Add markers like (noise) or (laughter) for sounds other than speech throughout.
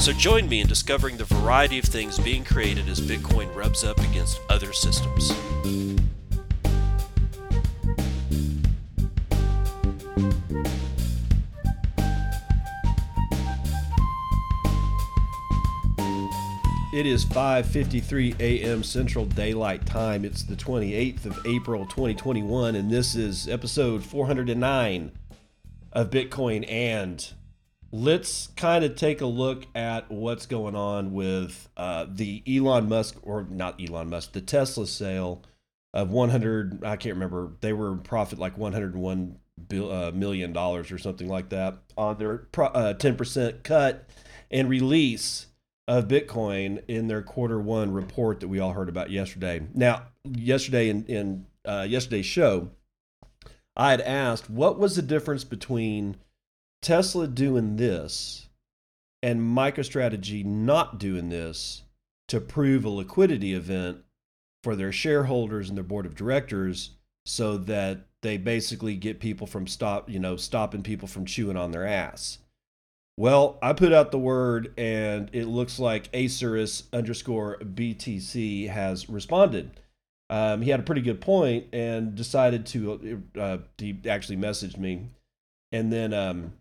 So join me in discovering the variety of things being created as Bitcoin rubs up against other systems. It is 5:53 a.m. Central Daylight Time. It's the 28th of April 2021 and this is episode 409 of Bitcoin and let's kind of take a look at what's going on with uh, the Elon Musk, or not Elon Musk, the Tesla sale of 100. I can't remember. They were in profit like 101 bill, uh, million dollars or something like that on their uh, 10% cut and release of Bitcoin in their quarter one report that we all heard about yesterday. Now, yesterday in, in uh, yesterday's show, I had asked what was the difference between Tesla doing this and MicroStrategy not doing this to prove a liquidity event for their shareholders and their board of directors so that they basically get people from stop, you know, stopping people from chewing on their ass. Well, I put out the word and it looks like Acerus underscore BTC has responded. Um, he had a pretty good point and decided to, uh, he actually messaged me and then um,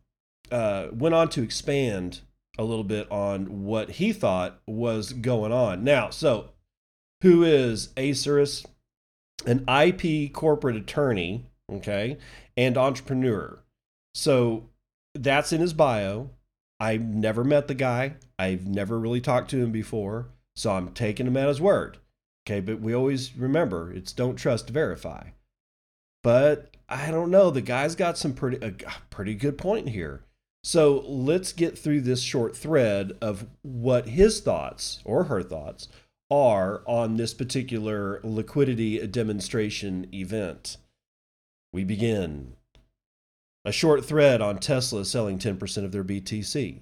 uh, went on to expand a little bit on what he thought was going on. Now, so who is Acerus? An IP corporate attorney, okay, and entrepreneur. So that's in his bio. I've never met the guy. I've never really talked to him before. So I'm taking him at his word. Okay, but we always remember it's don't trust, verify. But I don't know. The guy's got some pretty a pretty good point here. So let's get through this short thread of what his thoughts or her thoughts are on this particular liquidity demonstration event. We begin. A short thread on Tesla selling 10% of their BTC.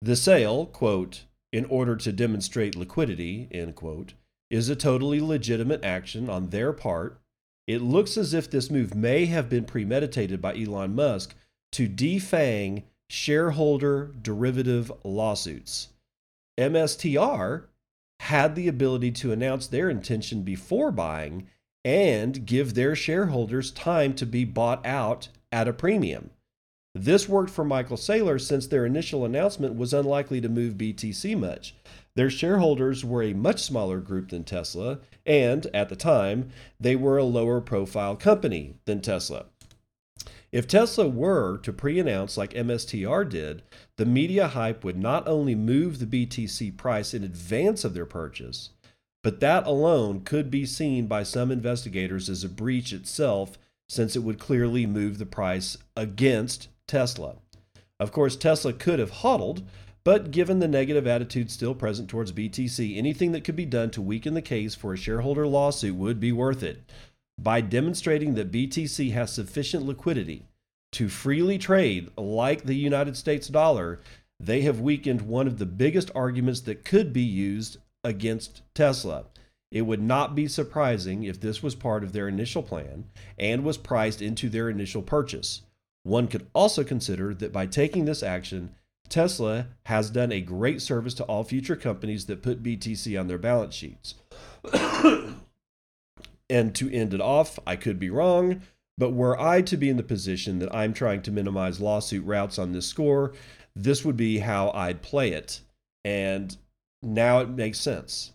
The sale, quote, in order to demonstrate liquidity, end quote, is a totally legitimate action on their part. It looks as if this move may have been premeditated by Elon Musk to defang shareholder derivative lawsuits. MSTR had the ability to announce their intention before buying and give their shareholders time to be bought out at a premium. This worked for Michael Saylor since their initial announcement was unlikely to move BTC much. Their shareholders were a much smaller group than Tesla, and at the time, they were a lower profile company than Tesla. If Tesla were to pre announce like MSTR did, the media hype would not only move the BTC price in advance of their purchase, but that alone could be seen by some investigators as a breach itself, since it would clearly move the price against Tesla. Of course, Tesla could have huddled, but given the negative attitude still present towards BTC, anything that could be done to weaken the case for a shareholder lawsuit would be worth it by demonstrating that BTC has sufficient liquidity to freely trade like the United States dollar, they have weakened one of the biggest arguments that could be used against Tesla. It would not be surprising if this was part of their initial plan and was priced into their initial purchase. One could also consider that by taking this action, Tesla has done a great service to all future companies that put BTC on their balance sheets. And to end it off, I could be wrong, but were I to be in the position that I'm trying to minimize lawsuit routes on this score, this would be how I'd play it. And now it makes sense.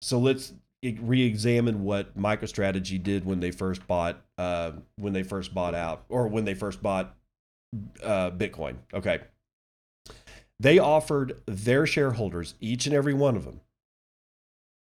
So let's re-examine what MicroStrategy did when they first bought uh, when they first bought out or when they first bought uh, Bitcoin. Okay, they offered their shareholders, each and every one of them,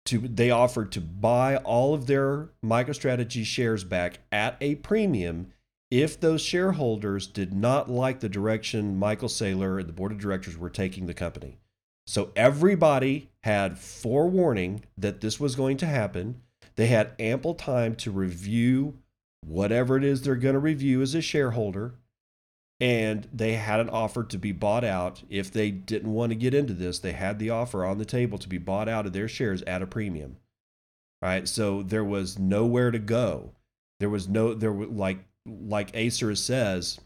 to they offered to buy all of their MicroStrategy shares back at a premium if those shareholders did not like the direction Michael Saylor and the board of directors were taking the company. So everybody had forewarning that this was going to happen. They had ample time to review whatever it is they're going to review as a shareholder. And they had an offer to be bought out. If they didn't want to get into this, they had the offer on the table to be bought out of their shares at a premium. Right. So there was nowhere to go. There was no, there were like, like Acer says,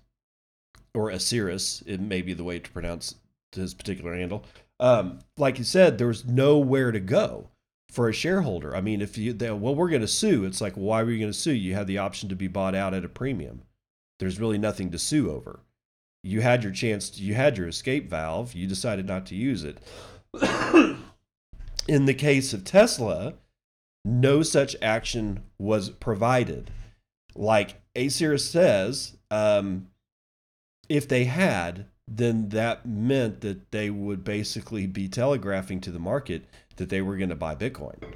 or Asiris, it may be the way to pronounce his particular handle. Um, like you said, there was nowhere to go for a shareholder. I mean, if you, they, well, we're going to sue. It's like, why were you going to sue? You had the option to be bought out at a premium. There's really nothing to sue over. You had your chance. To, you had your escape valve. You decided not to use it. (coughs) In the case of Tesla, no such action was provided. Like Acer says, um, if they had, then that meant that they would basically be telegraphing to the market that they were going to buy Bitcoin.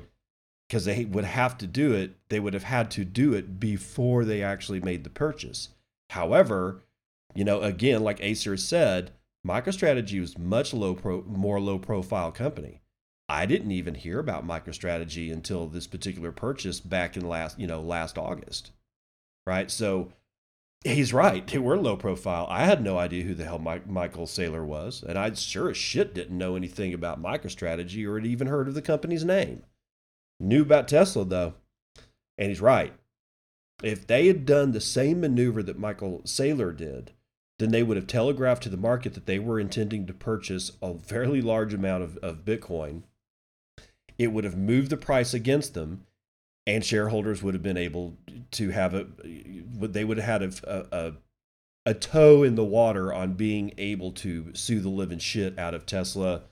Because they would have to do it, they would have had to do it before they actually made the purchase. However, you know, again, like Acer said, MicroStrategy was much low pro, more low profile company. I didn't even hear about MicroStrategy until this particular purchase back in last, you know, last August. Right? So he's right. They were low profile. I had no idea who the hell Mike, Michael Saylor was, and I sure as shit didn't know anything about MicroStrategy or had even heard of the company's name. Knew about Tesla though, and he's right. If they had done the same maneuver that Michael Saylor did, then they would have telegraphed to the market that they were intending to purchase a fairly large amount of, of Bitcoin. It would have moved the price against them, and shareholders would have been able to have a they would have had a, a, a toe in the water on being able to sue the living shit out of Tesla,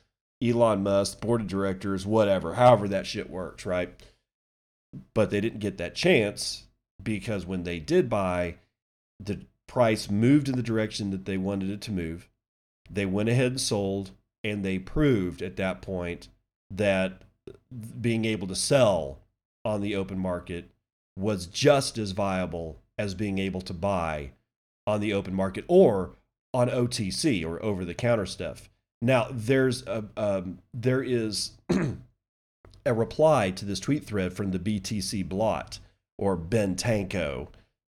Elon Musk, board of directors, whatever, however that shit works, right? But they didn't get that chance because when they did buy, the price moved in the direction that they wanted it to move. They went ahead and sold, and they proved at that point that being able to sell on the open market was just as viable as being able to buy on the open market or on OTC or over the counter stuff. Now there's a um, there is (clears throat) a reply to this tweet thread from the BTC blot or Ben Tanko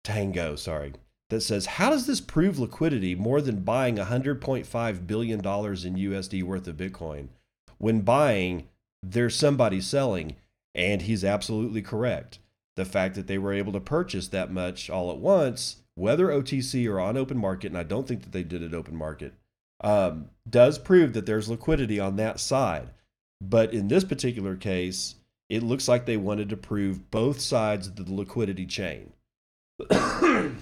Tango sorry that says how does this prove liquidity more than buying 100.5 billion dollars in USD worth of Bitcoin when buying there's somebody selling and he's absolutely correct. The fact that they were able to purchase that much all at once, whether OTC or on open market, and I don't think that they did it open market, um, does prove that there's liquidity on that side. But in this particular case, it looks like they wanted to prove both sides of the liquidity chain (coughs)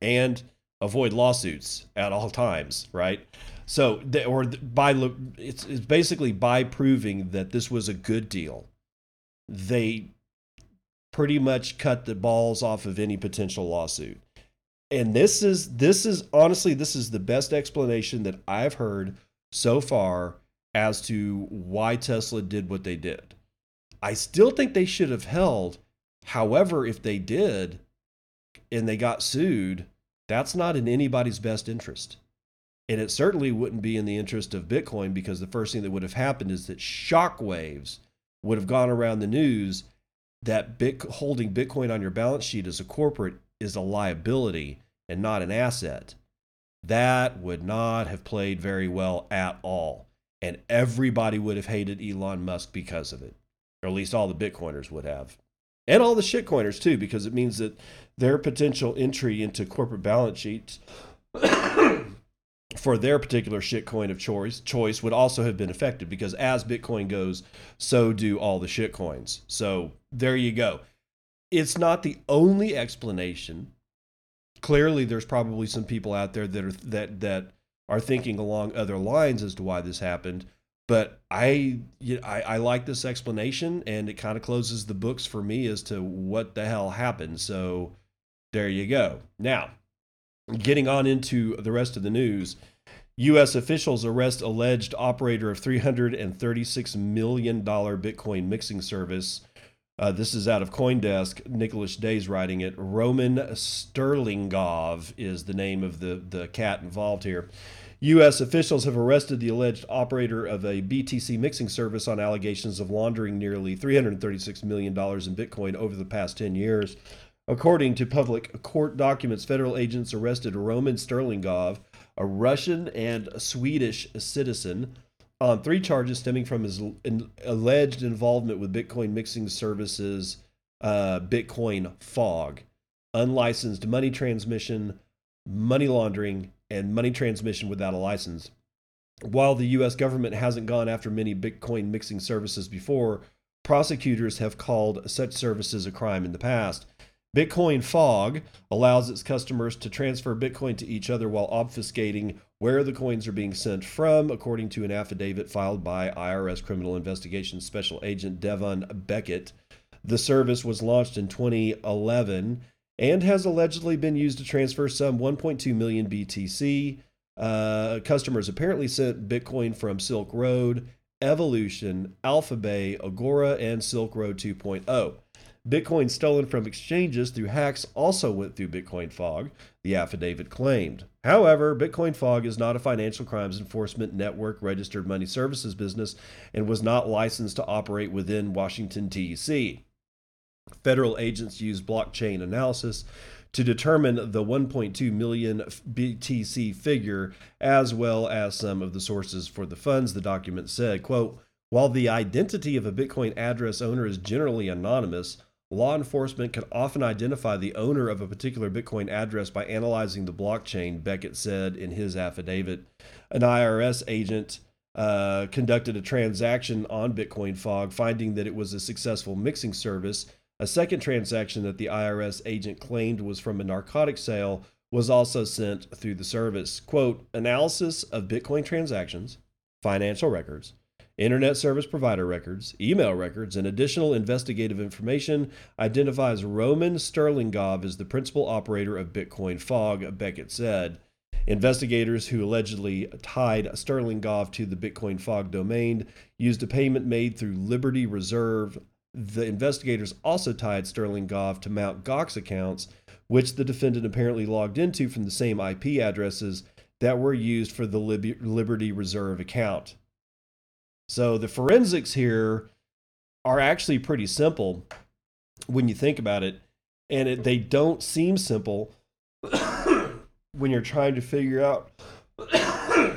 and avoid lawsuits at all times, right? So, they, or by it's, it's basically by proving that this was a good deal they pretty much cut the balls off of any potential lawsuit. And this is this is honestly this is the best explanation that I've heard so far as to why Tesla did what they did. I still think they should have held. However, if they did and they got sued, that's not in anybody's best interest. And it certainly wouldn't be in the interest of Bitcoin because the first thing that would have happened is that shockwaves would have gone around the news that Bit, holding Bitcoin on your balance sheet as a corporate is a liability and not an asset. That would not have played very well at all. And everybody would have hated Elon Musk because of it. Or at least all the Bitcoiners would have. And all the shitcoiners too, because it means that their potential entry into corporate balance sheets (coughs) for their particular shitcoin of choice choice would also have been affected because as Bitcoin goes, so do all the shitcoins. So there you go. It's not the only explanation. Clearly, there's probably some people out there that are that that are thinking along other lines as to why this happened. But I, you know, I, I like this explanation, and it kind of closes the books for me as to what the hell happened. So there you go. Now, Getting on into the rest of the news, U.S. officials arrest alleged operator of $336 million Bitcoin mixing service. Uh, this is out of Coindesk. Nikhilesh De's writing it. Roman Sterlingov is the name of the, the cat involved here. U.S. officials have arrested the alleged operator of a BTC mixing service on allegations of laundering nearly $336 million in Bitcoin over the past 10 years. According to public court documents, federal agents arrested Roman Sterlingov, a Russian and Swedish citizen, on three charges stemming from his alleged involvement with Bitcoin mixing services, uh, Bitcoin Fog, unlicensed money transmission, money laundering, and money transmission without a license. While the US government hasn't gone after many Bitcoin mixing services before, prosecutors have called such services a crime in the past. Bitcoin Fog allows its customers to transfer Bitcoin to each other while obfuscating where the coins are being sent from, according to an affidavit filed by IRS Criminal Investigation Special Agent Devon Beckett. The service was launched in 2011 and has allegedly been used to transfer some 1.2 million BTC. Uh, customers apparently sent Bitcoin from Silk Road, Evolution, Alphabay, Agora, and Silk Road 2.0. Bitcoin stolen from exchanges through hacks also went through Bitcoin Fog, the affidavit claimed. However, Bitcoin Fog is not a financial crimes enforcement network registered money services business and was not licensed to operate within Washington, D.C. Federal agents used blockchain analysis to determine the 1.2 million BTC figure, as well as some of the sources for the funds. The document said, quote, while the identity of a Bitcoin address owner is generally anonymous, law enforcement can often identify the owner of a particular Bitcoin address by analyzing the blockchain, Beckett said in his affidavit. An IRS agent uh, conducted a transaction on Bitcoin Fog, finding that it was a successful mixing service a second transaction that the IRS agent claimed was from a narcotic sale was also sent through the service. Quote, analysis of Bitcoin transactions, financial records, internet service provider records, email records, and additional investigative information identifies Roman Sterlingov as the principal operator of Bitcoin Fog, Beckett said. Investigators who allegedly tied Sterlingov to the Bitcoin Fog domain used a payment made through Liberty Reserve the investigators also tied Sterlingov to Mount Gox accounts, which the defendant apparently logged into from the same IP addresses that were used for the Liberty Reserve account. So the forensics here are actually pretty simple when you think about it, and it, they don't seem simple (coughs) when you're trying to figure out (coughs)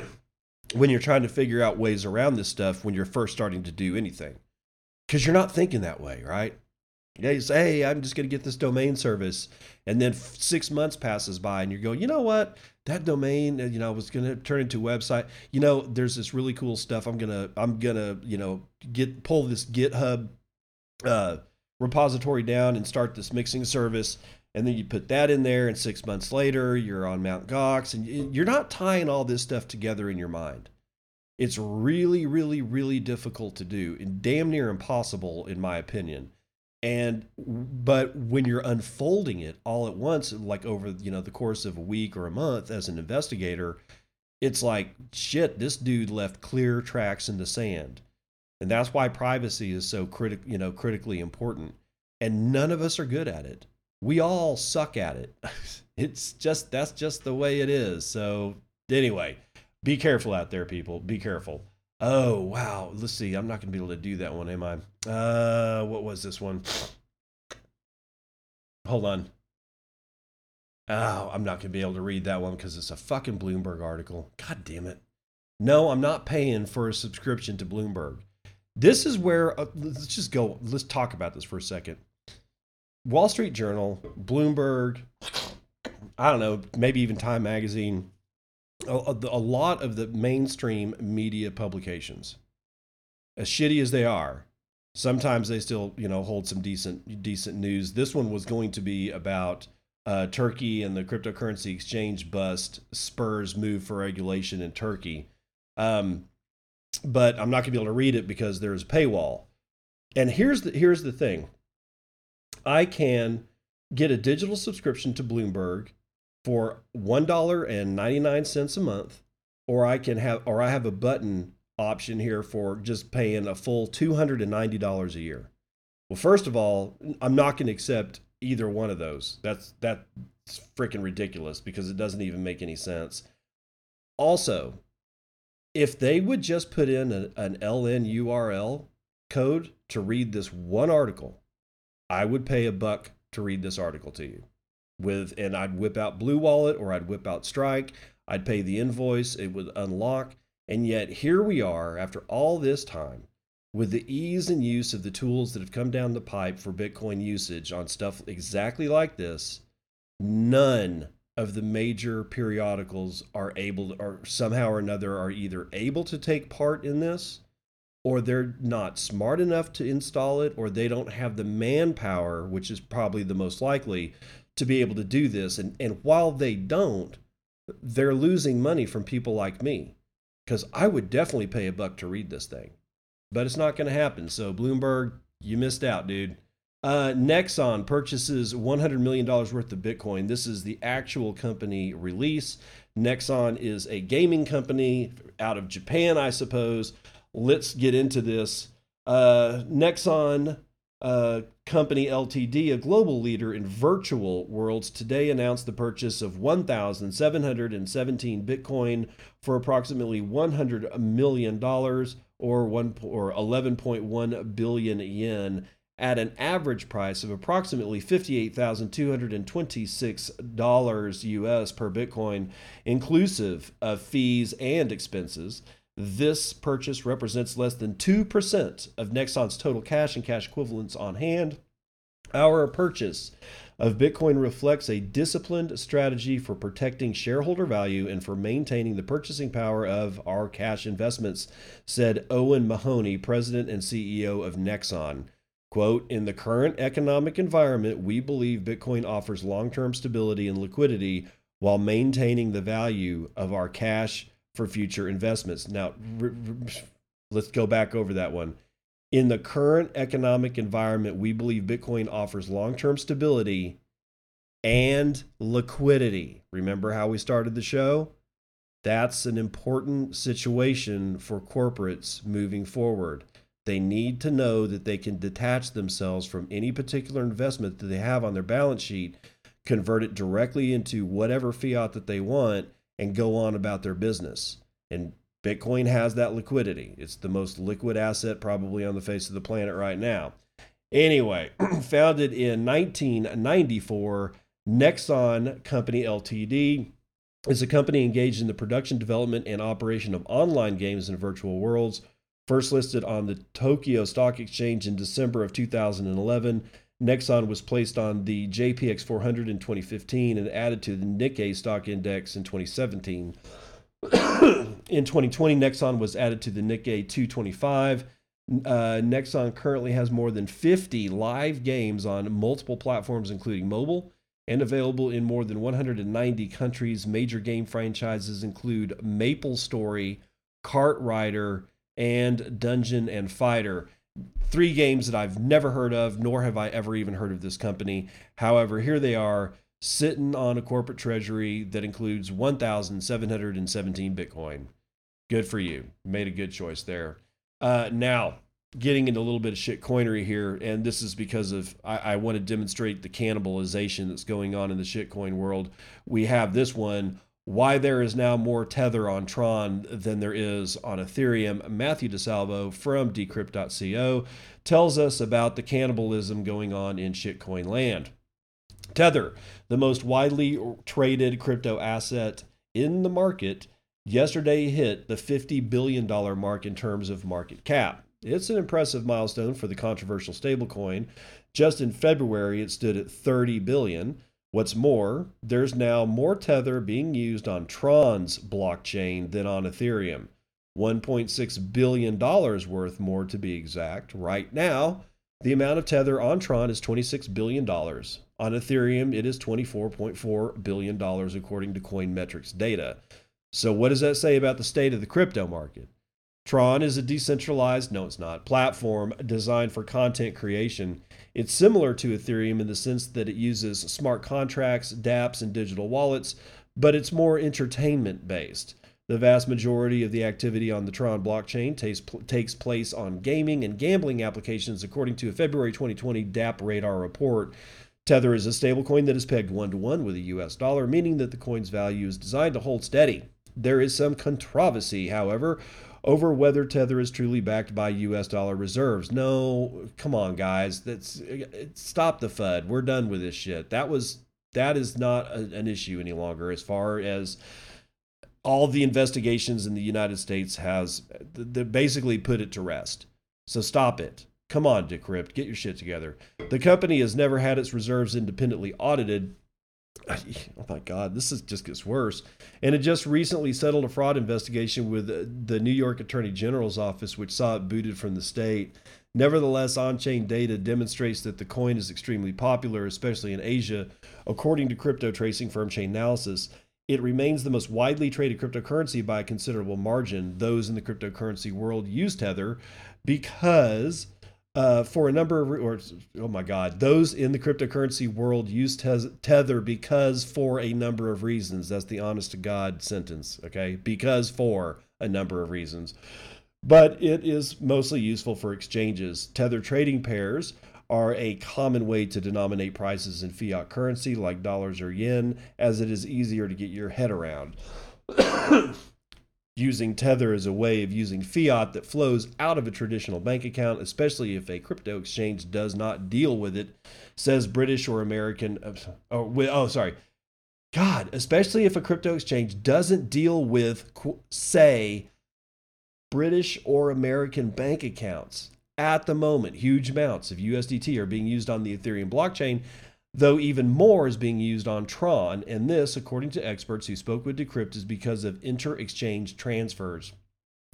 when you're trying to figure out ways around this stuff when you're first starting to do anything because you're not thinking that way, right? You say, hey, I'm just going to get this domain service. And then six months passes by and you're going, you know what? That domain, uh, you know, was going to turn into a website. You know, there's this really cool stuff. I'm going to, I'm going to, you know, get, pull this GitHub uh, repository down and start this mixing service. And then you put that in there. And six months later, you're on Mount Gox and you're not tying all this stuff together in your mind. It's really, really, really difficult to do and damn near impossible, in my opinion. And but when you're unfolding it all at once, like over you know the course of a week or a month as an investigator, it's like shit. This dude left clear tracks in the sand, and that's why privacy is so critic you know critically important. And none of us are good at it. We all suck at it. (laughs) It's just that's just the way it is. So anyway, be careful out there, people. Be careful. Oh, wow. Let's see. I'm not going to be able to do that one, am I? Uh, what was this one? Hold on. Oh, I'm not going to be able to read that one because it's a fucking Bloomberg article. God damn it. No, I'm not paying for a subscription to Bloomberg. This is where, uh, let's just go, let's talk about this for a second. Wall Street Journal, Bloomberg, I don't know, maybe even Time Magazine, a, a lot of the mainstream media publications, as shitty as they are, sometimes they still you know hold some decent decent news. This one was going to be about uh, Turkey and the cryptocurrency exchange bust spurs move for regulation in Turkey. Um, but I'm not going to be able to read it because there's a paywall. And here's the here's the thing. I can get a digital subscription to Bloomberg for $1.99 a month or I can have or I have a button option here for just paying a full $290 a year. Well, first of all, I'm not going to accept either one of those. That's that's freaking ridiculous because it doesn't even make any sense. Also, if they would just put in a, an LN URL code to read this one article, I would pay a buck to read this article to you. With and I'd whip out Blue Wallet or I'd whip out Strike. I'd pay the invoice, it would unlock. And yet here we are after all this time with the ease and use of the tools that have come down the pipe for Bitcoin usage on stuff exactly like this. None of the major periodicals are able to, or somehow or another are either able to take part in this or they're not smart enough to install it or they don't have the manpower which is probably the most likely to be able to do this and and while they don't they're losing money from people like me cuz I would definitely pay a buck to read this thing but it's not going to happen so Bloomberg you missed out dude uh, Nexon purchases $100 million worth of Bitcoin. This is the actual company release. Nexon is a gaming company out of Japan, I suppose. Let's get into this. Uh, Nexon uh, Company Ltd., a global leader in virtual worlds, today announced the purchase of 1,717 Bitcoin for approximately $100 million or, one, or 11.1 billion yen at an average price of approximately $58,226 US per Bitcoin, inclusive of fees and expenses. This purchase represents less than 2% of Nexon's total cash and cash equivalents on hand. Our purchase of Bitcoin reflects a disciplined strategy for protecting shareholder value and for maintaining the purchasing power of our cash investments, said Owen Mahoney, president and CEO of Nexon. Quote, in the current economic environment, we believe Bitcoin offers long term stability and liquidity while maintaining the value of our cash for future investments. Now, let's go back over that one. In the current economic environment, we believe Bitcoin offers long term stability and liquidity. Remember how we started the show? That's an important situation for corporates moving forward. They need to know that they can detach themselves from any particular investment that they have on their balance sheet, convert it directly into whatever fiat that they want, and go on about their business. And Bitcoin has that liquidity. It's the most liquid asset probably on the face of the planet right now. Anyway, (clears throat) founded in 1994, Nexon Company Ltd. is a company engaged in the production, development, and operation of online games and virtual worlds First listed on the Tokyo Stock Exchange in December of 2011, Nexon was placed on the JPX 400 in 2015 and added to the Nikkei stock index in 2017. (coughs) in 2020, Nexon was added to the Nikkei 225. Uh, Nexon currently has more than 50 live games on multiple platforms, including mobile, and available in more than 190 countries. Major game franchises include Maple Story, Kart Rider, and Dungeon and Fighter. Three games that I've never heard of, nor have I ever even heard of this company. However, here they are sitting on a corporate treasury that includes 1,717 Bitcoin. Good for you. Made a good choice there. Uh, now, getting into a little bit of shit coinery here, and this is because of I, I want to demonstrate the cannibalization that's going on in the shitcoin world. We have this one why there is now more tether on Tron than there is on Ethereum. Matthew Di Salvo from decrypt.co tells us about the cannibalism going on in shitcoin land. Tether, the most widely traded crypto asset in the market, yesterday hit the $50 billion mark in terms of market cap. It's an impressive milestone for the controversial stablecoin. Just in February, it stood at 30 billion. What's more, there's now more Tether being used on Tron's blockchain than on Ethereum. $1.6 billion worth more to be exact. Right now, the amount of Tether on Tron is $26 billion. On Ethereum, it is $24.4 billion, according to Coinmetrics data. So, what does that say about the state of the crypto market? Tron is a decentralized, no, it's not, platform designed for content creation. It's similar to Ethereum in the sense that it uses smart contracts, dApps, and digital wallets, but it's more entertainment based. The vast majority of the activity on the Tron blockchain takes, takes place on gaming and gambling applications, according to a February 2020 DappRadar report. Tether is a stablecoin that is pegged one to one with the US dollar, meaning that the coin's value is designed to hold steady There is some controversy, however, over whether Tether is truly backed by US dollar reserves. No, come on guys, that's stop the FUD. We're done with this shit. That was that is not a, an issue any longer as far as all the investigations in the United States has they basically put it to rest. So stop it. Come on, Decrypt, get your shit together. The company has never had its reserves independently audited. Oh my God, this is just gets worse. And it just recently settled a fraud investigation with uh, the New York Attorney General's office, which saw it booted from the state. Nevertheless, on chain data demonstrates that the coin is extremely popular, especially in Asia. According to crypto tracing firm Chainalysis, it remains the most widely traded cryptocurrency by a considerable margin. Those in the cryptocurrency world use Tether because uh, for a number of, or oh my God, those in the cryptocurrency world use Tether because for a number of reasons. That's the honest to God sentence, okay? Because for a number of reasons. But it is mostly useful for exchanges. Tether trading pairs are a common way to denominate prices in fiat currency like dollars or yen, as it is easier to get your head around. (coughs) using Tether as a way of using fiat that flows out of a traditional bank account, especially if a crypto exchange does not deal with it, says British or American. Uh, oh, oh sorry. God, especially if a crypto exchange doesn't deal with, say, British or American bank accounts. At the moment, huge amounts of USDT are being used on the Ethereum blockchain though even more is being used on Tron, and this, according to experts who spoke with Decrypt, is because of inter exchange transfers.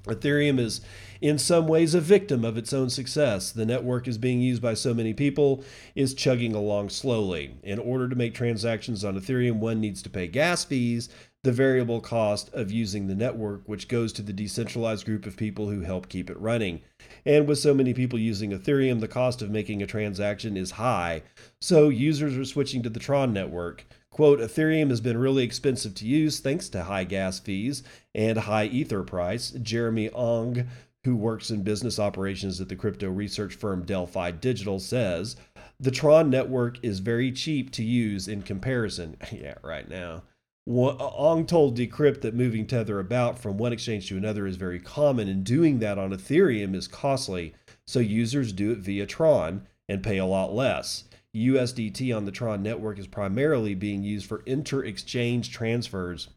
Ethereum is in some ways a victim of its own success. The network is being used by so many people, is chugging along slowly. In order to make transactions on Ethereum, one needs to pay gas fees, the variable cost of using the network, which goes to the decentralized group of people who help keep it running. And with so many people using Ethereum, the cost of making a transaction is high, so users are switching to the Tron network. Quote, Ethereum has been really expensive to use thanks to high gas fees and high ether price. Jeremy Ong, who works in business operations at the crypto research firm Delphi Digital, says the Tron network is very cheap to use in comparison. (laughs) yeah, right now. Ong told Decrypt that moving Tether about from one exchange to another is very common, and doing that on Ethereum is costly, so users do it via Tron and pay a lot less. USDT on the Tron network is primarily being used for inter exchange transfers.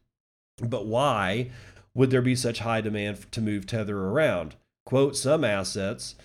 But why would there be such high demand to move Tether around? Quote, some assets,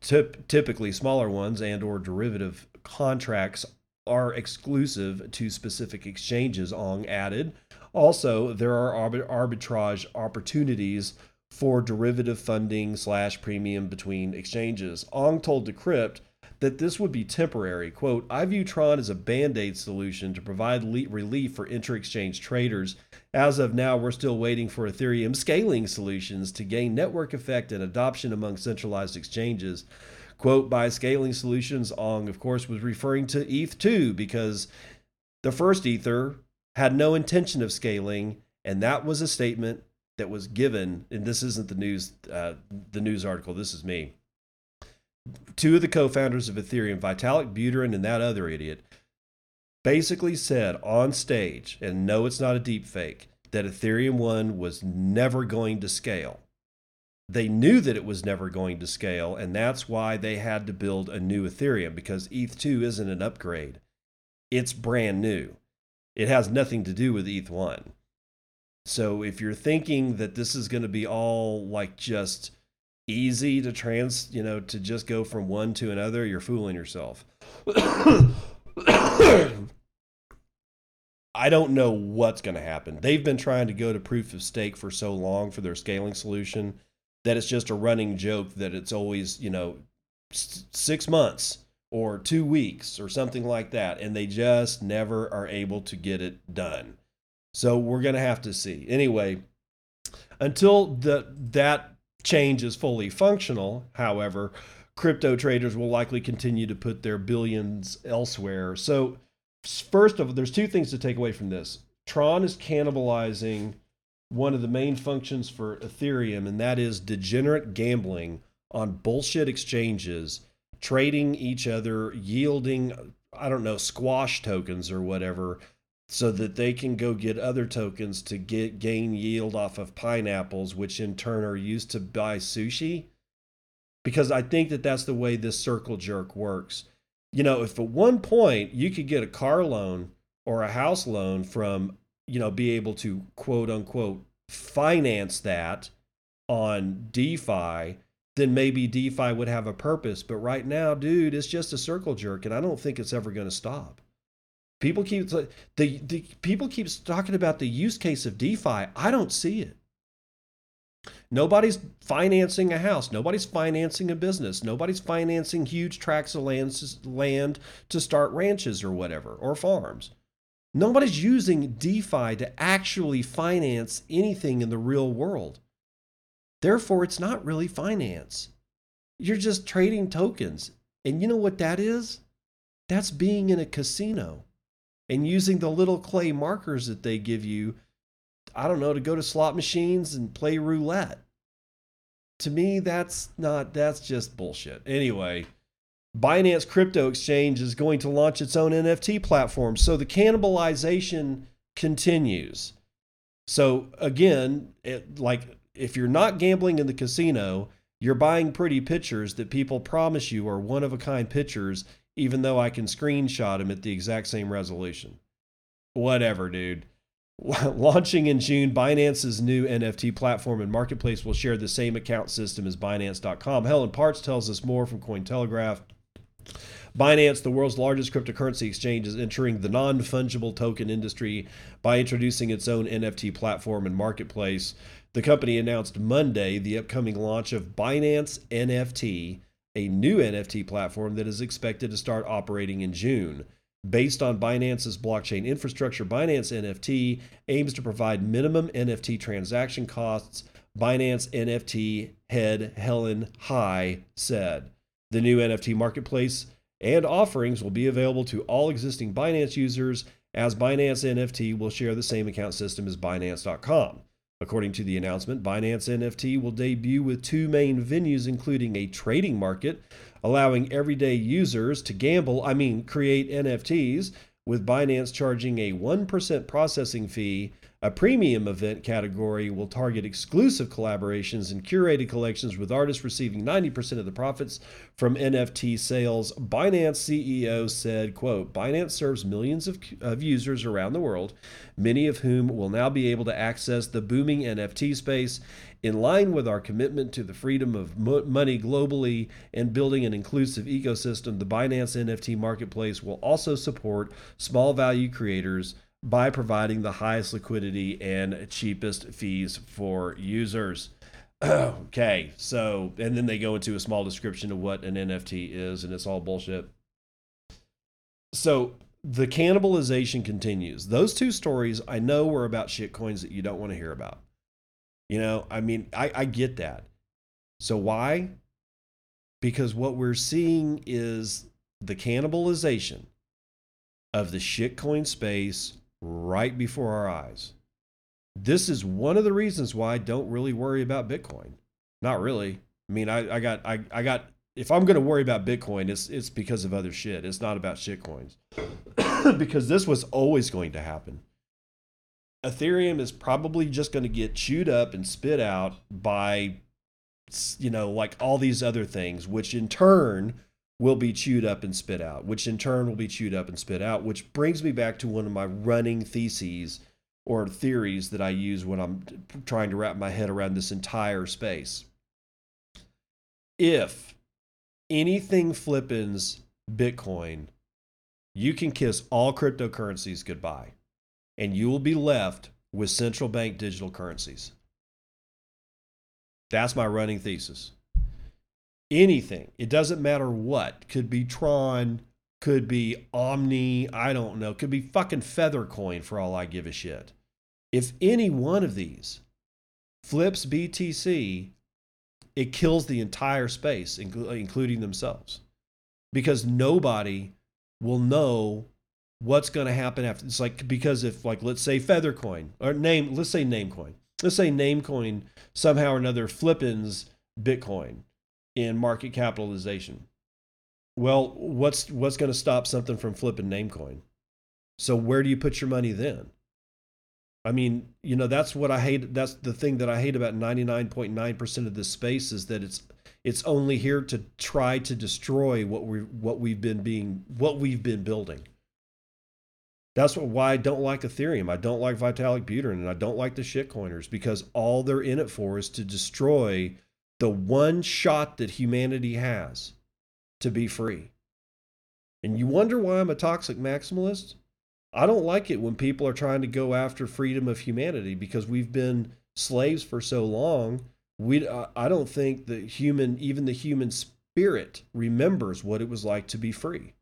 typically smaller ones and or derivative contracts are exclusive to specific exchanges, Ong added. Also, there are arbitrage opportunities for derivative funding slash premium between exchanges. Ong told Decrypt that this would be temporary. Quote, I view Tron as a band aid solution to provide relief for inter exchange traders. As of now, we're still waiting for Ethereum scaling solutions to gain network effect and adoption among centralized exchanges. Quote by Scaling Solutions, Ong, of course, was referring to ETH2 because the first Ether had no intention of scaling, and that was a statement that was given. And this isn't the news, uh, the news article. This is me. Two of the co-founders of Ethereum, Vitalik Buterin and that other idiot, basically said on stage, and no, it's not a deep fake, that Ethereum One was never going to scale they knew that it was never going to scale, and that's why they had to build a new Ethereum because ETH2 isn't an upgrade. It's brand new. It has nothing to do with ETH1. So if you're thinking that this is going to be all like just easy to trans, you know, to just go from one to another, you're fooling yourself. (coughs) I don't know what's going to happen. They've been trying to go to proof of stake for so long for their scaling solution that it's just a running joke that it's always, you know, six months or two weeks or something like that. And they just never are able to get it done. So we're going to have to see. Anyway, until the, that change is fully functional, however, crypto traders will likely continue to put their billions elsewhere. So, first of all, there's two things to take away from this. Tron is cannibalizing one of the main functions for Ethereum, and that is degenerate gambling on bullshit exchanges, trading each other, yielding, I don't know, squash tokens or whatever so that they can go get other tokens to get gain yield off of pineapples, which in turn are used to buy sushi. Because I think that that's the way this circle jerk works. You know, if at one point you could get a car loan or a house loan from, you know, be able to quote unquote finance that on DeFi, then maybe DeFi would have a purpose. But right now, dude, it's just a circle jerk, and I don't think it's ever going to stop. People keep the, the people keep talking about the use case of DeFi. I don't see it. Nobody's financing a house. Nobody's financing a business. Nobody's financing huge tracts of land, land to start ranches or whatever, or farms. Nobody's using DeFi to actually finance anything in the real world. Therefore, it's not really finance. You're just trading tokens. And you know what that is? That's being in a casino and using the little clay markers that they give you, I don't know, to go to slot machines and play roulette. To me, that's not, that's just bullshit. Anyway, Binance Crypto Exchange is going to launch its own NFT platform. So the cannibalization continues. So again, it, like if you're not gambling in the casino, you're buying pretty pictures that people promise you are one of a kind pictures even though I can screenshot them at the exact same resolution. Whatever, dude. (laughs) Launching in June, Binance's new NFT platform and marketplace will share the same account system as Binance.com. Helen Partz tells us more from Cointelegraph. Binance, the world's largest cryptocurrency exchange, is entering the non fungible token industry by introducing its own NFT platform and marketplace. The company announced Monday the upcoming launch of Binance NFT, a new NFT platform that is expected to start operating in June. Based on Binance's blockchain infrastructure, Binance NFT aims to provide minimum NFT transaction costs. Binance NFT head Helen Hai said. The new NFT marketplace and offerings will be available to all existing Binance users, as Binance NFT will share the same account system as Binance.com. According to the announcement, Binance NFT will debut with two main venues, including a trading market, allowing everyday users to gamble, I mean, create NFTs, with Binance charging a 1% processing fee a premium event category will target exclusive collaborations and curated collections with artists receiving 90% of the profits from NFT sales. Binance CEO said, quote, Binance serves millions of, of users around the world, many of whom will now be able to access the booming NFT space. In line with our commitment to the freedom of money globally and building an inclusive ecosystem, the Binance NFT marketplace will also support small value creators by providing the highest liquidity and cheapest fees for users. (clears throat) okay, so, and then they go into a small description of what an NFT is, and it's all bullshit. So, the cannibalization continues. Those two stories I know were about shitcoins that you don't want to hear about. You know, I mean, I, I get that. So, why? Because what we're seeing is the cannibalization of the shitcoin space right before our eyes. This is one of the reasons why I don't really worry about Bitcoin. Not really. I mean, I, I got I, I got if I'm gonna worry about Bitcoin, it's it's because of other shit. It's not about shit coins. (coughs) because this was always going to happen. Ethereum is probably just going to get chewed up and spit out by you know, like all these other things, which in turn will be chewed up and spit out, which in turn will be chewed up and spit out, which brings me back to one of my running theses or theories that I use when I'm trying to wrap my head around this entire space. If anything flippins Bitcoin, you can kiss all cryptocurrencies goodbye, and you will be left with central bank digital currencies. That's my running thesis anything. It doesn't matter what. Could be Tron, could be Omni, I don't know. Could be fucking Feathercoin for all I give a shit. If any one of these flips BTC, it kills the entire space, including themselves. Because nobody will know what's going to happen after. It's like, because if, like, let's say Feathercoin, or name, let's say Namecoin. Let's say Namecoin somehow or another flippins Bitcoin in market capitalization. Well, what's what's going to stop something from flipping Namecoin? So where do you put your money then? I mean, you know, that's what I hate. That's the thing that I hate about 99.9% of this space is that it's it's only here to try to destroy what we what we've been being what we've been building. That's what, why I don't like Ethereum. I don't like Vitalik Buterin, and I don't like the shitcoiners because all they're in it for is to destroy the one shot that humanity has to be free. And you wonder why I'm a toxic maximalist? I don't like it when people are trying to go after freedom of humanity because we've been slaves for so long. We I don't think the human even the human spirit remembers what it was like to be free.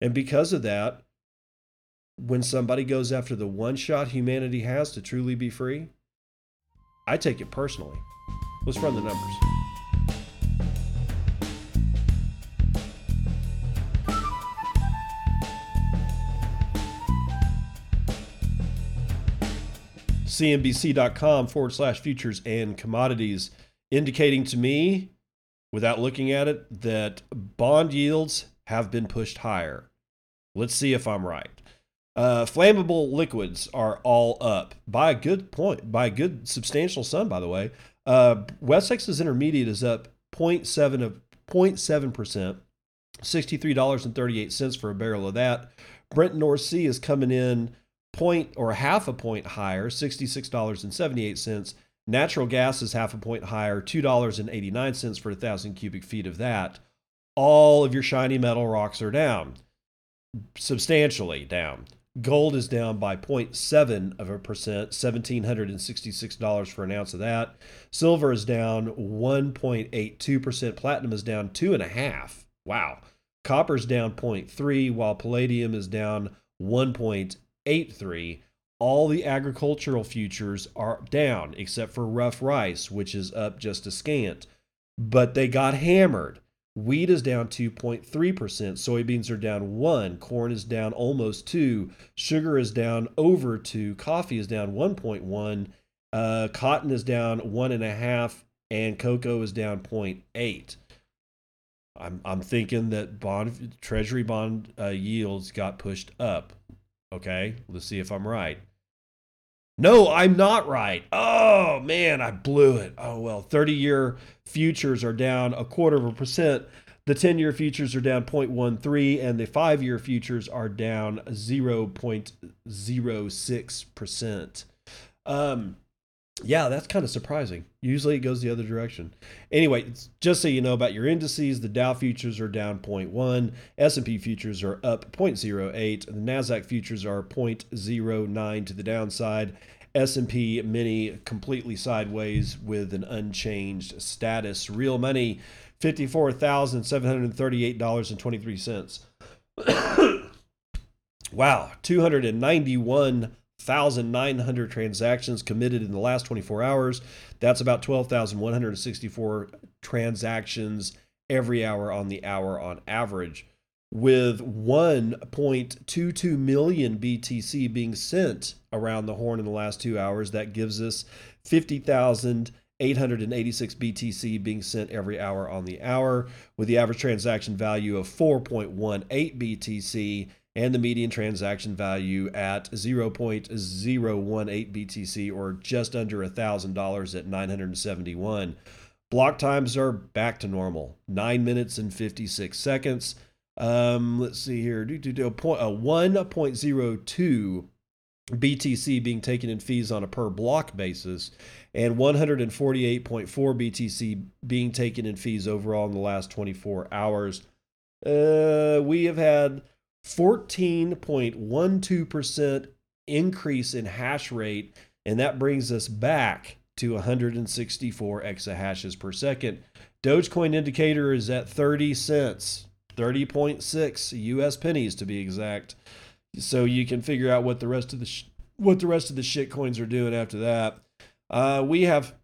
And because of that, when somebody goes after the one shot humanity has to truly be free, I take it personally. Let's run the numbers. CNBC.com forward slash futures and commodities, indicating to me, without looking at it, that bond yields have been pushed higher. Let's see if I'm right. Uh, flammable liquids are all up by a good point, by a good substantial sum, by the way. Uh, West Texas Intermediate is up 0.7 of 0.7 percent, sixty-three dollars and thirty-eight cents for a barrel of that. Brent North Sea is coming in point or half a point higher, sixty-six dollars and seventy-eight cents. Natural gas is half a point higher, two dollars and eighty-nine cents for a thousand cubic feet of that. All of your shiny metal rocks are down, substantially down. Gold is down by 0.7 of a percent, $1,766 for an ounce of that. Silver is down 1.82%. Platinum is down 2.5. Wow. Copper is down 0.3, while palladium is down 1.83. All the agricultural futures are down, except for rough rice, which is up just a scant. But they got hammered. Wheat is down 2.3%. Soybeans are down 1. Corn is down almost 2. Sugar is down over 2. Coffee is down 1.1. Uh, cotton is down 1.5. And cocoa is down 0.8. I'm, I'm thinking that bond treasury bond uh, yields got pushed up. Okay, let's see if I'm right. No, I'm not right. Oh man, I blew it. Oh well, 30 year futures are down a quarter of a percent. The 10 year futures are down 0.13, and the five year futures are down 0.06%. Um, yeah, that's kind of surprising. Usually it goes the other direction. Anyway, just so you know about your indices, the Dow futures are down 0.1, S&P futures are up 0.08, the Nasdaq futures are 0.09 to the downside. S&P mini completely sideways with an unchanged status. Real money $54,738.23. (coughs) wow, 291 1,900 transactions committed in the last 24 hours. That's about 12,164 transactions every hour on the hour on average, with 1.22 million BTC being sent around the horn in the last two hours. That gives us 50,886 BTC being sent every hour on the hour, with the average transaction value of 4.18 BTC and the median transaction value at 0.018 BTC or just under $1,000 at 971. Block times are back to normal 9 minutes and 56 seconds. Um, let's see here. Do, do, do, a, point, a 1.02 BTC being taken in fees on a per block basis, and 148.4 BTC being taken in fees overall in the last 24 hours. Uh, we have had 14.12% increase in hash rate, and that brings us back to 164 exahashes per second. Dogecoin indicator is at 30 cents, 30.6 US pennies to be exact. So you can figure out what the rest of the sh- what the rest of the shit coins are doing after that. Uh, we have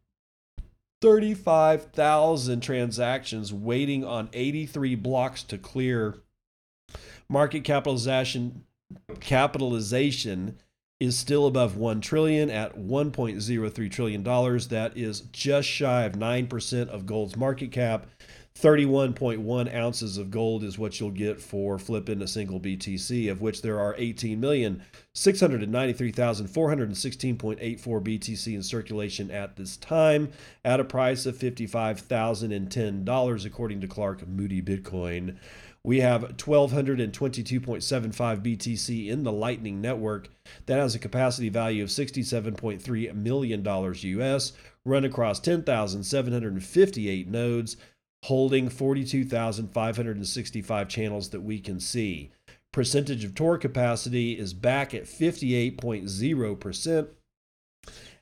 35,000 transactions waiting on 83 blocks to clear market capitalization capitalization is still above 1 trillion at 1.03 trillion dollars that is just shy of 9% of gold's market cap 31.1 ounces of gold is what you'll get for flipping a single BTC, of which there are 18,693,416.84 BTC in circulation at this time, at a price of $55,010, according to Clark Moody Bitcoin. We have 1,222.75 BTC in the Lightning Network that has a capacity value of $67.3 million US, run across 10,758 nodes holding 42,565 channels that we can see. Percentage of Tor capacity is back at 58.0%.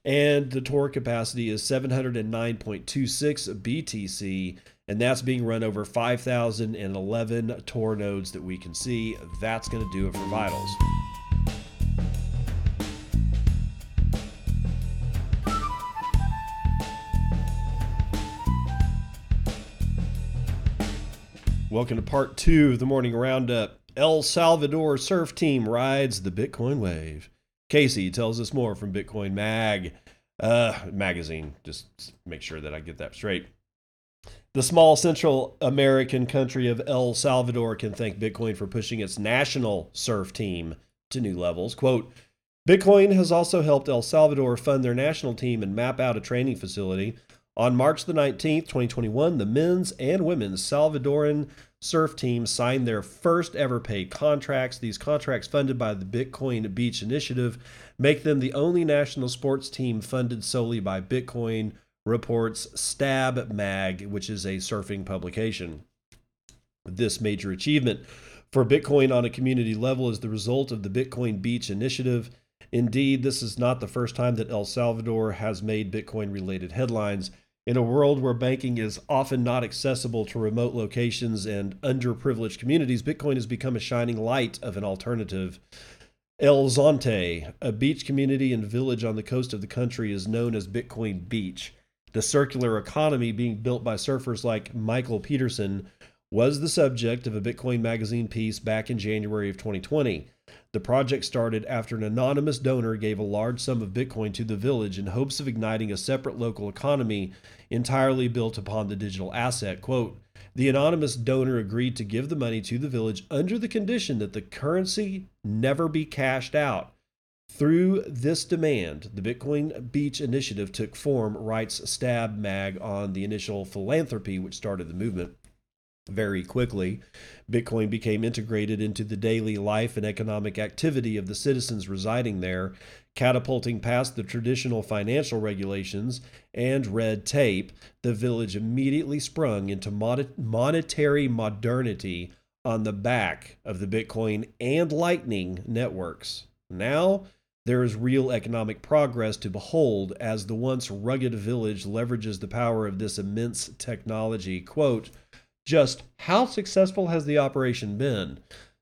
And the Tor capacity is 709.26 BTC, and that's being run over 5,011 Tor nodes that we can see. That's going to do it for Vitals. Welcome to part two of the morning roundup. El Salvador surf team rides the Bitcoin wave. Casey tells us more from Bitcoin Mag uh, magazine. Just make sure that I get that straight. The small Central American country of El Salvador can thank Bitcoin for pushing its national surf team to new levels. Quote, Bitcoin has also helped El Salvador fund their national team and map out a training facility on March the 19th, 2021, the men's and women's Salvadoran surf team signed their first ever paid contracts. These contracts, funded by the Bitcoin Beach Initiative, make them the only national sports team funded solely by Bitcoin, reports Stab Mag, which is a surfing publication. This major achievement for Bitcoin on a community level is the result of the Bitcoin Beach Initiative. Indeed, this is not the first time that El Salvador has made Bitcoin related headlines. In a world where banking is often not accessible to remote locations and underprivileged communities, Bitcoin has become a shining light of an alternative. El Zonte, a beach community and village on the coast of the country, is known as Bitcoin Beach. The circular economy being built by surfers like Michael Peterson was the subject of a Bitcoin magazine piece back in January of 2020. The project started after an anonymous donor gave a large sum of Bitcoin to the village in hopes of igniting a separate local economy entirely built upon the digital asset. Quote, the anonymous donor agreed to give the money to the village under the condition that the currency never be cashed out. Through this demand, the Bitcoin Beach Initiative took form, writes Stab Mag on the initial philanthropy which started the movement very quickly. Bitcoin became integrated into the daily life and economic activity of the citizens residing there, catapulting past the traditional financial regulations and red tape. The village immediately sprung into monetary modernity on the back of the Bitcoin and Lightning networks. Now, there is real economic progress to behold as the once rugged village leverages the power of this immense technology. Quote, just how successful has the operation been?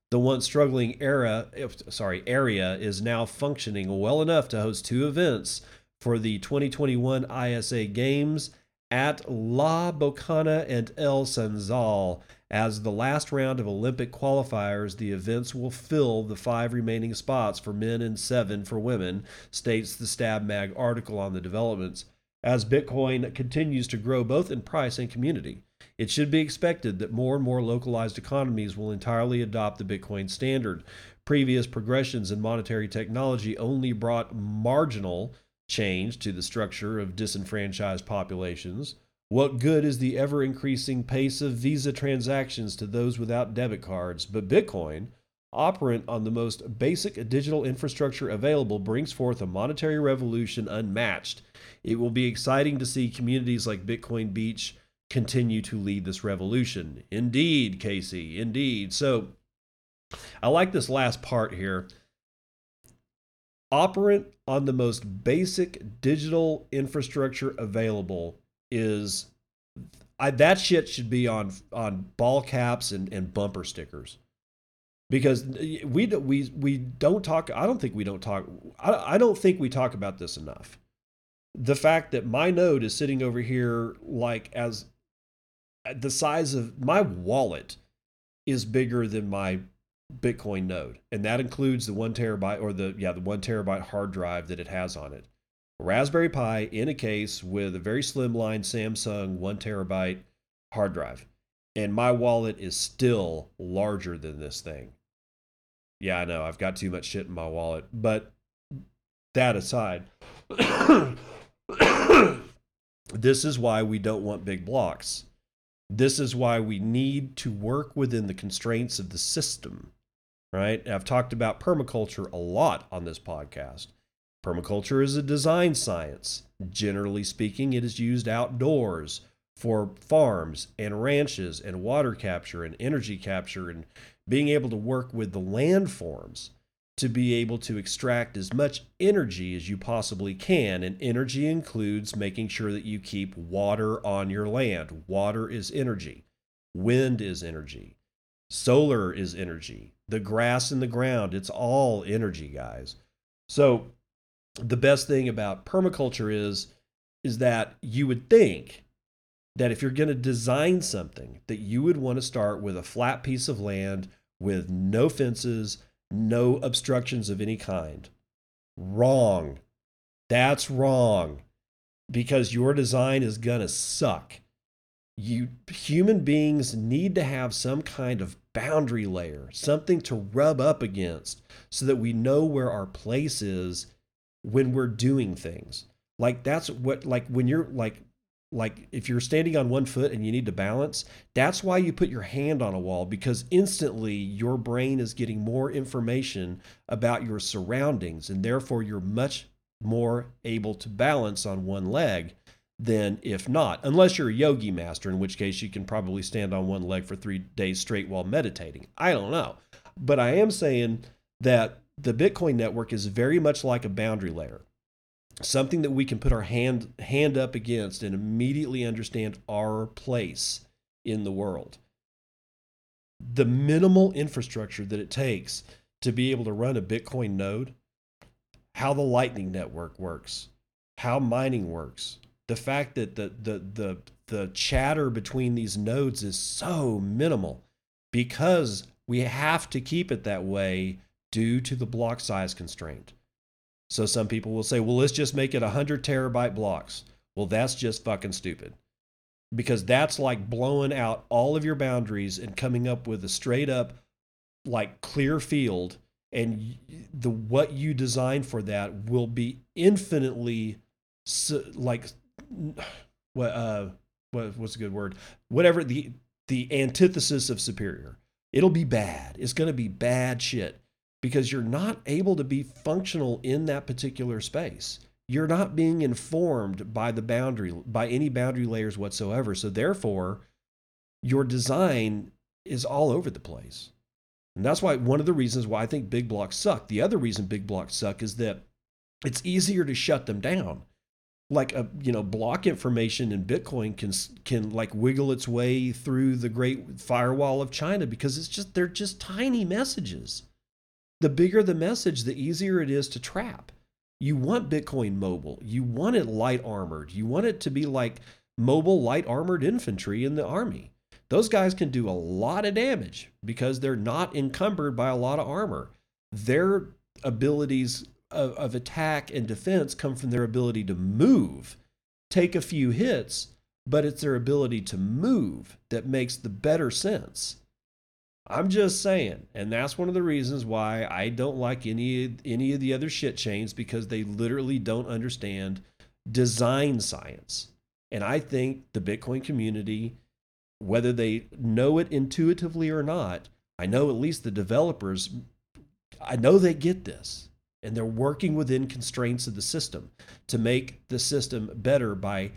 The once struggling era, sorry, area is now functioning well enough to host two events for the 2021 ISA Games at La Bocana and El Sunzal. As the last round of Olympic qualifiers, the events will fill the five remaining spots for men and seven for women, states the Stab Mag article on the developments. As Bitcoin continues to grow both in price and community, it should be expected that more and more localized economies will entirely adopt the Bitcoin standard. Previous progressions in monetary technology only brought marginal change to the structure of disenfranchised populations. What good is the ever increasing pace of Visa transactions to those without debit cards? But Bitcoin, operant on the most basic digital infrastructure available, brings forth a monetary revolution unmatched. It will be exciting to see communities like Bitcoin Beach continue to lead this revolution. Indeed, Casey, indeed. So I like this last part here. Operant on the most basic digital infrastructure available is I, that shit should be on on ball caps and, and bumper stickers. Because we we we don't talk I don't think we don't talk I, I don't think we talk about this enough. The fact that my node is sitting over here like as the size of my wallet is bigger than my Bitcoin node, and that includes the one terabyte or the yeah the one terabyte hard drive that it has on it. Raspberry Pi in a case with a very slimline Samsung one terabyte hard drive, And my wallet is still larger than this thing. Yeah, I know. I've got too much shit in my wallet. But that aside, (coughs) this is why we don't want big blocks. This is why we need to work within the constraints of the system, right? I've talked about permaculture a lot on this podcast. Permaculture is a design science. Generally speaking, it is used outdoors for farms and ranches and water capture and energy capture and being able to work with the landforms to be able to extract as much energy as you possibly can. And energy includes making sure that you keep water on your land. Water is energy, wind is energy, solar is energy, the grass in the ground, it's all energy, guys. So, the best thing about permaculture is is that you would think that if you're going to design something that you would want to start with a flat piece of land with no fences no obstructions of any kind. Wrong. That's wrong. Because your design is going to suck. You human beings need to have some kind of boundary layer, something to rub up against so that we know where our place is when we're doing things. Like that's what like when you're like like if you're standing on one foot and you need to balance, that's why you put your hand on a wall because instantly your brain is getting more information about your surroundings and therefore you're much more able to balance on one leg than if not, unless you're a yogi master, in which case you can probably stand on one leg for three days straight while meditating. I don't know. But I am saying that the Bitcoin network is very much like a boundary layer something that we can put our hand hand up against and immediately understand our place in the world. The minimal infrastructure that it takes to be able to run a bitcoin node how the lightning network works how mining works the fact that the the the the chatter between these nodes is so minimal because we have to keep it that way due to the block size constraint so some people will say, well, let's just make it 100 terabyte blocks. Well, that's just fucking stupid. Because that's like blowing out all of your boundaries and coming up with a straight up, like clear field. And the what you design for that will be infinitely like (sighs) what uh what what's a good word whatever the the antithesis of superior it'll be bad it's going to be bad shit because you're not able to be functional in that particular space. You're not being informed by the boundary, by any boundary layers whatsoever. So, therefore, your design is all over the place. And that's why one of the reasons why I think big blocks suck. The other reason big blocks suck is that it's easier to shut them down. Like a you know block information in Bitcoin can can like wiggle its way through the great firewall of China because it's just they're just tiny messages the bigger the message, the easier it is to trap. You want Bitcoin mobile. You want it light armored. You want it to be like mobile light armored infantry in the army. Those guys can do a lot of damage because they're not encumbered by a lot of armor. Their abilities of, of attack and defense come from their ability to move, take a few hits, but it's their ability to move that makes the better sense. I'm just saying, and that's one of the reasons why I don't like any any of the other shit chains because they literally don't understand design science. And I think the Bitcoin community, whether they know it intuitively or not, I know at least the developers, I know they get this. And they're working within constraints of the system to make the system better by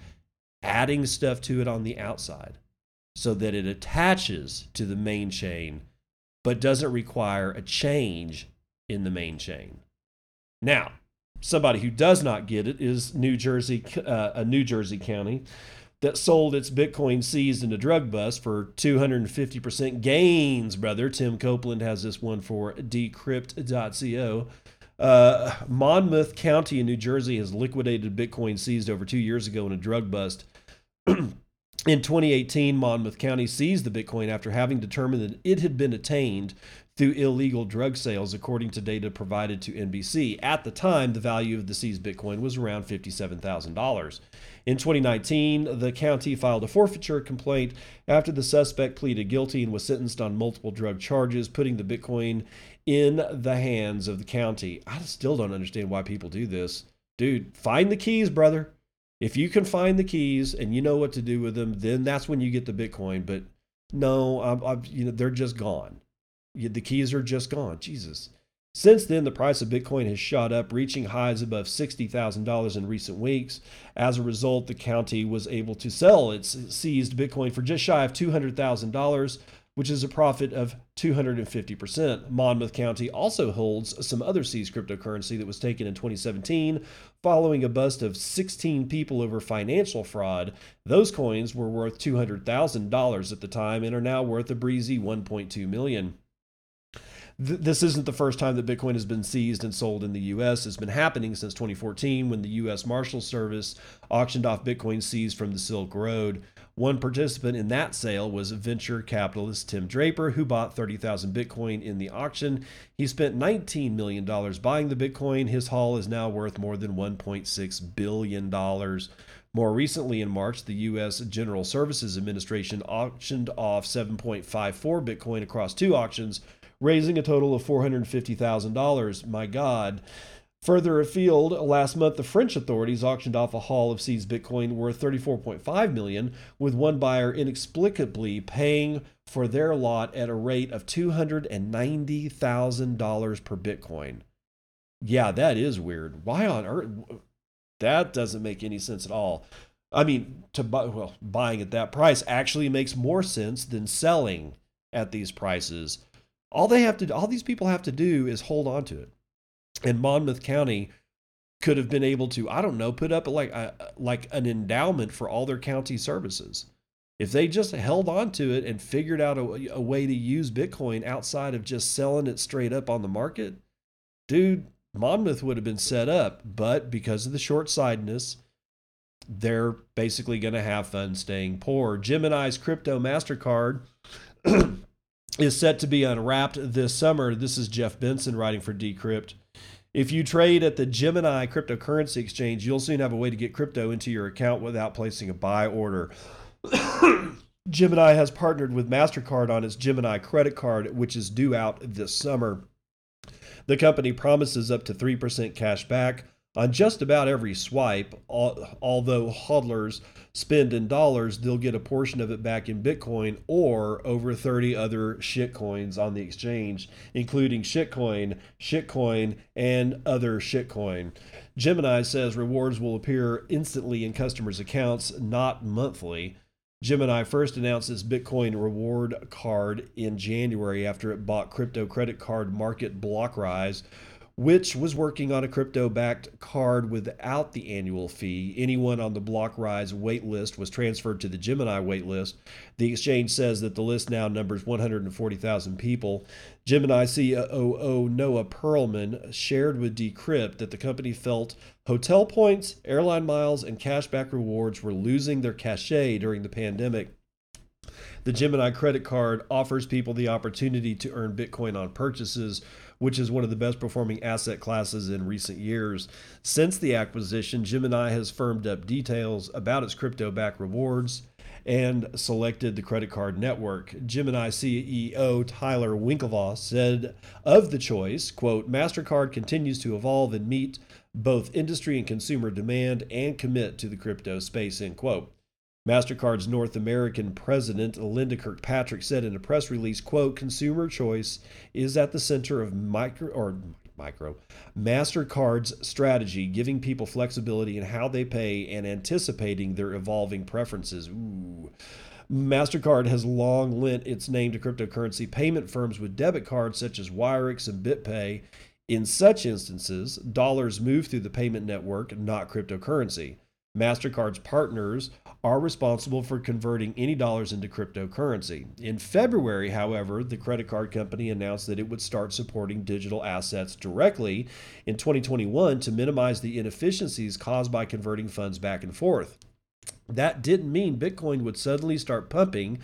adding stuff to it on the outside so that it attaches to the main chain, but doesn't require a change in the main chain. Now, somebody who does not get it is New Jersey, uh, a New Jersey county that sold its Bitcoin seized in a drug bust for 250% gains, brother. Tim Copeland has this one for decrypt.co. Uh, Monmouth County in New Jersey has liquidated Bitcoin seized over two years ago in a drug bust. (clears throat) In 2018, Monmouth County seized the Bitcoin after having determined that it had been attained through illegal drug sales, according to data provided to NBC. At the time, the value of the seized Bitcoin was around $57,000. In 2019, the county filed a forfeiture complaint after the suspect pleaded guilty and was sentenced on multiple drug charges, putting the Bitcoin in the hands of the county. I still don't understand why people do this. Dude, find the keys, brother. If you can find the keys and you know what to do with them, then that's when you get the Bitcoin. But no, i i you know they're just gone. The keys are just gone. Jesus. Since then, the price of Bitcoin has shot up, reaching highs above $60,000 in recent weeks. As a result, the county was able to sell its seized Bitcoin for just shy of $200,000, which is a profit of 250%. Monmouth County also holds some other seized cryptocurrency that was taken in 2017 following a bust of 16 people over financial fraud. Those coins were worth $200,000 at the time and are now worth a breezy 1.2 million th- this isn't the first time that Bitcoin has been seized and sold in the U.S. It's been happening since 2014 when the U.S. Marshal Service auctioned off Bitcoin seized from the Silk Road. One participant in that sale was venture capitalist Tim Draper, who bought 30,000 Bitcoin in the auction. He spent $19 million buying the Bitcoin. His haul is now worth more than $1.6 billion. More recently, in March, the U.S. General Services Administration auctioned off 7.54 Bitcoin across two auctions raising a total of $450,000. My God. Further afield, last month the French authorities auctioned off a haul of seized Bitcoin worth 34.5 million, with one buyer inexplicably paying for their lot at a rate of $290,000 per Bitcoin. Yeah, that is weird. Why on earth? That doesn't make any sense at all. I mean, to buy well, buying at that price actually makes more sense than selling at these prices. All they have to, all these people have to do is hold on to it. And Monmouth County could have been able to, I don't know, put up like a, like an endowment for all their county services. If they just held on to it and figured out a, a way to use Bitcoin outside of just selling it straight up on the market, dude, Monmouth would have been set up. But because of the short sightedness, they're basically going to have fun staying poor. Gemini's crypto MasterCard (clears throat) is set to be unwrapped this summer. This is Jeff Benson writing for Decrypt. If you trade at the Gemini cryptocurrency exchange, you'll soon have a way to get crypto into your account without placing a buy order. (coughs) Gemini has partnered with MasterCard on its Gemini credit card, which is due out this summer. The company promises up to 3% cash back on just about every swipe, although hodlers spend in dollars, they'll get a portion of it back in Bitcoin or over 30 other shitcoins on the exchange, including shitcoin, shitcoin, and other shitcoin. Gemini says rewards will appear instantly in customers' accounts, not monthly. Gemini first announced its Bitcoin reward card in January after it bought crypto credit card market BlockRize which was working on a crypto backed card without the annual fee. Anyone on the BlockRize waitlist was transferred to the Gemini waitlist. The exchange says that the list now numbers 140,000 people. Gemini COO Noah Perlman shared with Decrypt that the company felt hotel points, airline miles, and cashback rewards were losing their cachet during the pandemic. The Gemini credit card offers people the opportunity to earn Bitcoin on purchases which is one of the best performing asset classes in recent years. Since the acquisition, Gemini has firmed up details about its crypto backed rewards and selected the credit card network. Gemini CEO Tyler Winklevoss said of the choice, quote, MasterCard continues to evolve and meet both industry and consumer demand and commit to the crypto space, end quote. MasterCard's North American president, Linda Kirkpatrick, said in a press release, quote, consumer choice is at the center of micro or micro MasterCard's strategy, giving people flexibility in how they pay and anticipating their evolving preferences. Ooh. MasterCard has long lent its name to cryptocurrency payment firms with debit cards such as Wirex and BitPay. In such instances, dollars move through the payment network, not cryptocurrency. MasterCard's partners are responsible for converting any dollars into cryptocurrency. In February, however, the credit card company announced that it would start supporting digital assets directly in 2021 to minimize the inefficiencies caused by converting funds back and forth. That didn't mean Bitcoin would suddenly start pumping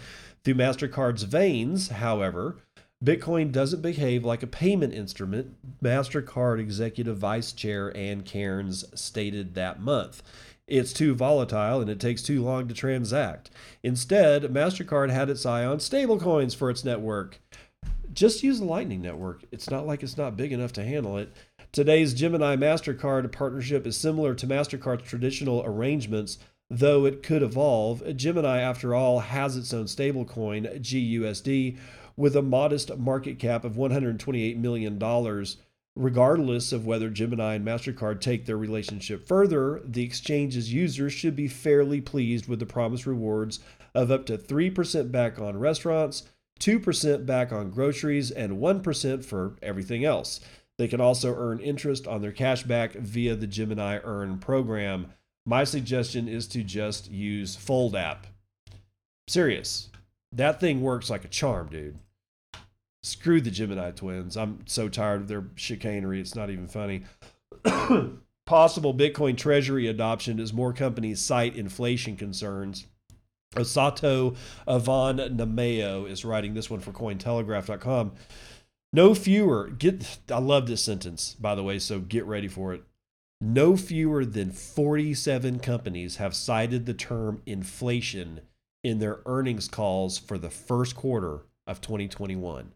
through MasterCard's veins, however. Bitcoin doesn't behave like a payment instrument, MasterCard Executive Vice Chair Ann Cairns stated that month. It's too volatile and it takes too long to transact. Instead, MasterCard had its eye on stablecoins for its network. Just use the Lightning Network. It's not like it's not big enough to handle it. Today's Gemini MasterCard partnership is similar to MasterCard's traditional arrangements, though it could evolve. Gemini, after all, has its own stablecoin, GUSD, with a modest market cap of $128 million. Regardless of whether Gemini and MasterCard take their relationship further, the exchange's users should be fairly pleased with the promised rewards of up to 3% back on restaurants, 2% back on groceries, and 1% for everything else. They can also earn interest on their cash back via the Gemini Earn program. My suggestion is to just use Fold app. Serious. That thing works like a charm, dude. Screw the Gemini twins. I'm so tired of their chicanery. It's not even funny. (coughs) Possible Bitcoin treasury adoption as more companies cite inflation concerns. Osato Avan-Nomayo is writing this one for Cointelegraph.com. No fewer, get, I love this sentence, by the way, so get ready for it. No fewer than 47 companies have cited the term inflation in their earnings calls for the first quarter of 2021.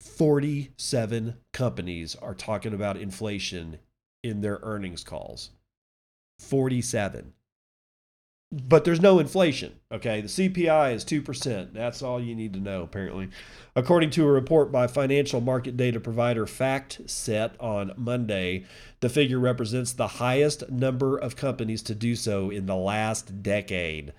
47 companies are talking about inflation in their earnings calls. 47. But there's no inflation, okay? The CPI is 2%. That's all you need to know, apparently. According to a report by financial market data provider FactSet on Monday, the figure represents the highest number of companies to do so in the last decade.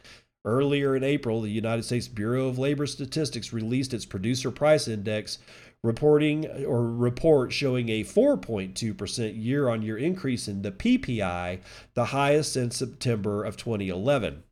Earlier in April, the United States Bureau of Labor Statistics released its producer price index, reporting or report showing a 4.2% year on year increase in the PPI, the highest since September of 2011.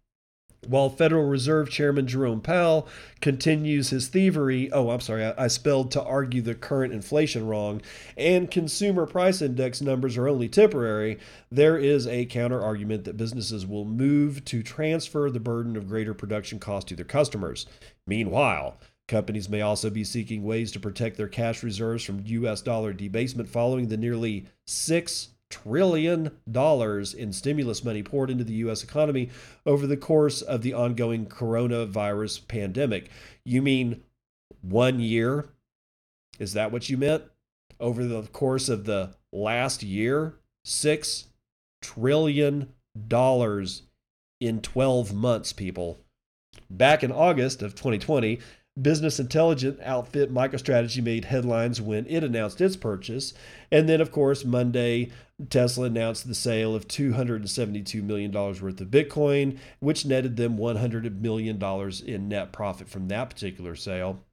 While Federal Reserve Chairman Jerome Powell continues his thievery, oh, I'm sorry, I, I, spelled to argue the current inflation wrong, and consumer price index numbers are only temporary, there is a counter argument that businesses will move to transfer the burden of greater production costs to their customers. Meanwhile, Companies may also be seeking ways to protect their cash reserves from U.S. dollar debasement following the nearly $6 trillion in stimulus money poured into the U.S. economy over the course of the ongoing coronavirus pandemic. You mean one year? Is that what you meant? Over the course of the last year? $6 trillion in 12 months, people. Back in August of 2020, business intelligence outfit MicroStrategy made headlines when it announced its purchase. And then, of course, Monday, Tesla announced the sale of $272 million worth of Bitcoin, which netted them $100 million in net profit from that particular sale.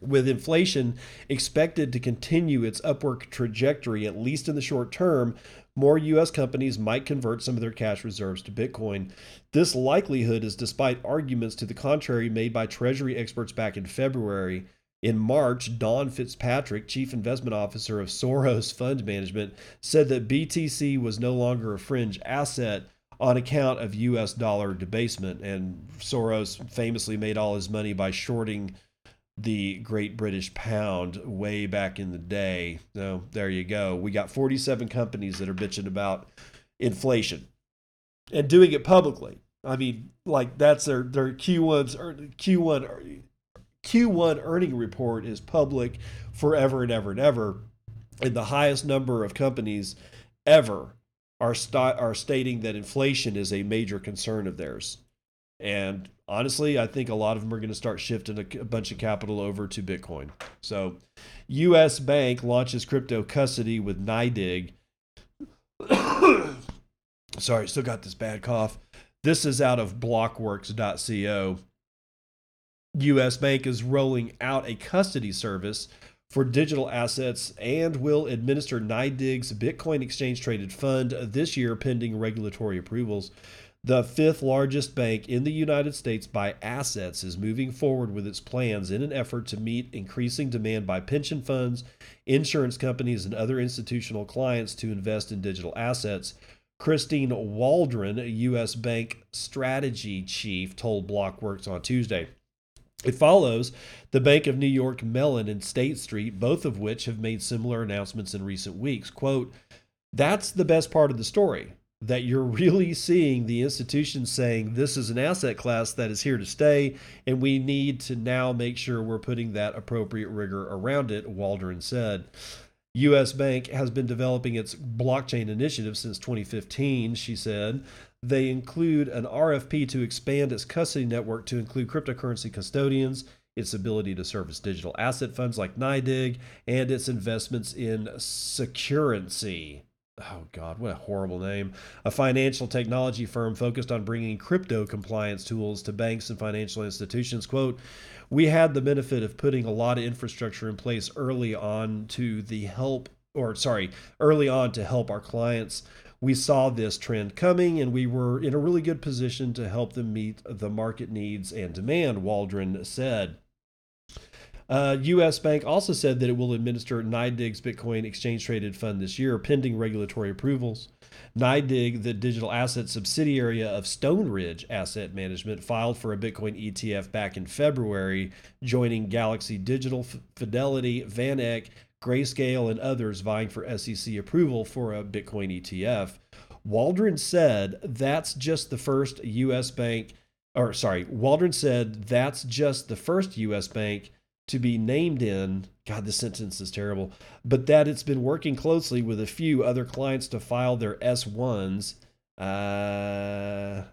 With inflation expected to continue its upward trajectory, at least in the short term, more U.S. companies might convert some of their cash reserves to Bitcoin. This likelihood is despite arguments to the contrary made by Treasury experts back in February. In March, Dawn Fitzpatrick, chief investment officer of Soros Fund Management, said that BTC was no longer a fringe asset on account of US dollar debasement. And Soros famously made all his money by shorting the Great British Pound way back in the day. So there you go. We got 47 companies that are bitching about inflation and doing it publicly. I mean, like that's their their Q1's Q1 Q1 earning report is public forever and ever and ever, and the highest number of companies ever are st- are stating that inflation is a major concern of theirs. And honestly, I think a lot of them are going to start shifting a, bunch of capital over to Bitcoin. So, U.S. Bank launches crypto custody with NYDIG. (coughs) Sorry, still got this bad cough. This is out of blockworks.co. U.S. Bank is rolling out a custody service for digital assets and will administer NYDIG's Bitcoin exchange traded fund this year pending regulatory approvals. The fifth largest bank in the United States by assets is moving forward with its plans in an effort to meet increasing demand by pension funds, insurance companies, and other institutional clients to invest in digital assets. Christine Waldron, U.S. Bank strategy chief, told Blockworks on Tuesday. It follows the Bank of New York Mellon and State Street, both of which have made similar announcements in recent weeks. Quote, that's the best part of the story that you're really seeing the institution saying this is an asset class that is here to stay, and we need to now make sure we're putting that appropriate rigor around it, Waldron said. US Bank has been developing its blockchain initiative since 2015, she said. They include an RFP to expand its custody network to include cryptocurrency custodians, its ability to service digital asset funds like NYDIG, and its investments in Securrency. Oh, God, what a horrible name. A financial technology firm focused on bringing crypto compliance tools to banks and financial institutions. Quote, we had the benefit of putting a lot of infrastructure in place early on to the help, or sorry, early on to help our clients. We saw this trend coming and we were in a really good position to help them meet the market needs and demand, Waldron said. Uh, U.S. Bank also said that it will administer NYDIG's Bitcoin exchange traded fund this year, pending regulatory approvals. NYDIG, the digital asset subsidiary of Stone Ridge Asset Management, filed for a Bitcoin ETF back in February, joining Galaxy Digital, Fidelity, VanEck, Grayscale, and others vying for SEC approval for a Bitcoin ETF. Waldron said that's just the first U.S. bank, or sorry, Waldron said that's just the first U.S. bank to be named in. God, this sentence is terrible. But that it's been working closely with a few other clients to file their S1s. Uh,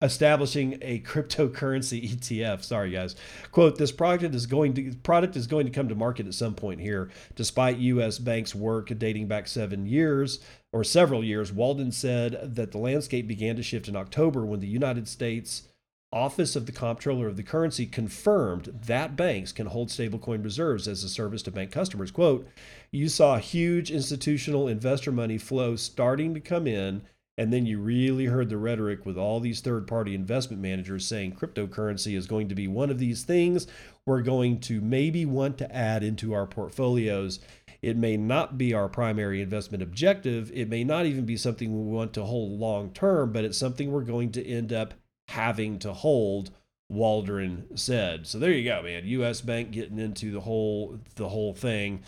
establishing a cryptocurrency (laughs) ETF. Sorry, guys. Quote: This product is going to product is going to come to market at some point here. Despite U.S. banks' work dating back seven years or several years, Walden said that the landscape began to shift in October when the United States Office of the Comptroller of the Currency confirmed that banks can hold stablecoin reserves as a service to bank customers. Quote, you saw huge institutional investor money flow starting to come in, and then you really heard the rhetoric with all these third party investment managers saying cryptocurrency is going to be one of these things we're going to maybe want to add into our portfolios. It may not be our primary investment objective. It may not even be something we want to hold long term, but it's something we're going to end up having to hold Waldron said. So there you go, man. US Bank getting into the whole the whole thing.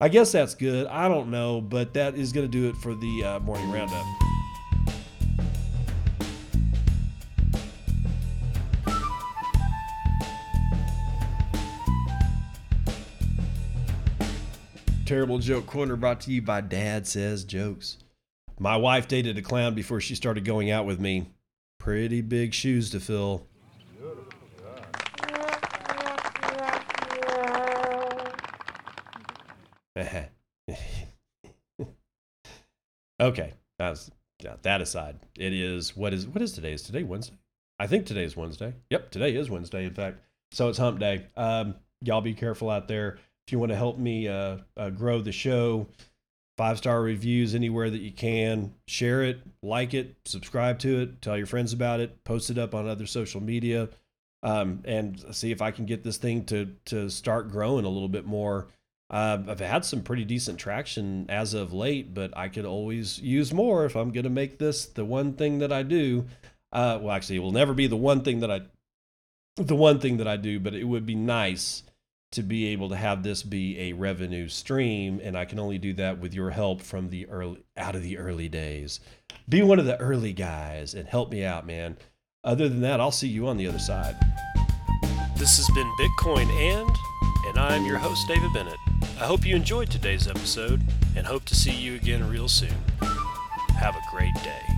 I guess that's good. I don't know, but that is going to do it for the uh, morning roundup. Terrible Joke Corner brought to you by Dad Says Jokes. My wife dated a clown before she started going out with me. Pretty big shoes to fill. (laughs) okay, that's that aside. It is what is what is today? Is today Wednesday? I think today is Wednesday. Yep, today is Wednesday. In fact, so it's Hump Day. Um, y'all be careful out there. If you want to help me uh, uh, grow the show, five star reviews anywhere that you can. Share it, like it, subscribe to it, tell your friends about it, post it up on other social media, um, and see if I can get this thing to to start growing a little bit more. Uh, I've had some pretty decent traction as of late, but I could always use more if I'm going to make this the one thing that I do. Uh, well, actually, it will never be the one thing that I the one thing that I do, but it would be nice to be able to have this be a revenue stream and i can only do that with your help from the early out of the early days. Be one of the early guys and help me out man. Other than that i'll see you on the other side. This has been bitcoin and and i'm your host david bennett. I hope you enjoyed today's episode and hope to see you again real soon. Have a great day